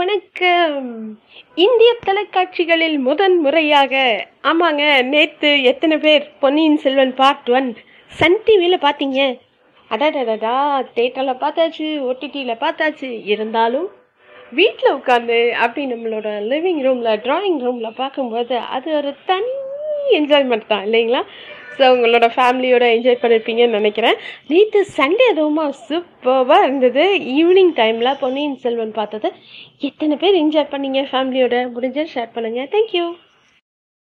வணக்கம். இந்திய தொலைக்காட்சிகளில் முதன் முறையாக ஆமாங்க நேற்று எத்தனை பேர் Ponniyin Selvan part one Sun டிவியில் பார்த்தீங்க? அடடடடா தேட்டரில் பார்த்தாச்சு ஓடிடியில் பார்த்தாச்சு. இருந்தாலும் வீட்டில் உட்காந்து அப்படி நம்மளோட லிவிங் ரூமில் ட்ராயிங் ரூமில் பார்க்கும்போது அது ஒரு தனி என்ஜாய்மெண்ட் தான் இல்லைங்களா? ஸோ உங்களோட ஃபேமிலியோட என்ஜாய் பண்ணியிருப்பீங்கன்னு நினைக்கிறேன். நேற்று சண்டே அதுவுமா சூப்பராக இருந்தது. ஈவினிங் டைமில் பொன்னியின் செல்வன் பார்த்தது. எத்தனை பேர் என்ஜாய் பண்ணீங்க ஃபேமிலியோட முடிஞ்ச ஷேர் பண்ணுங்கள் தேங்க்யூ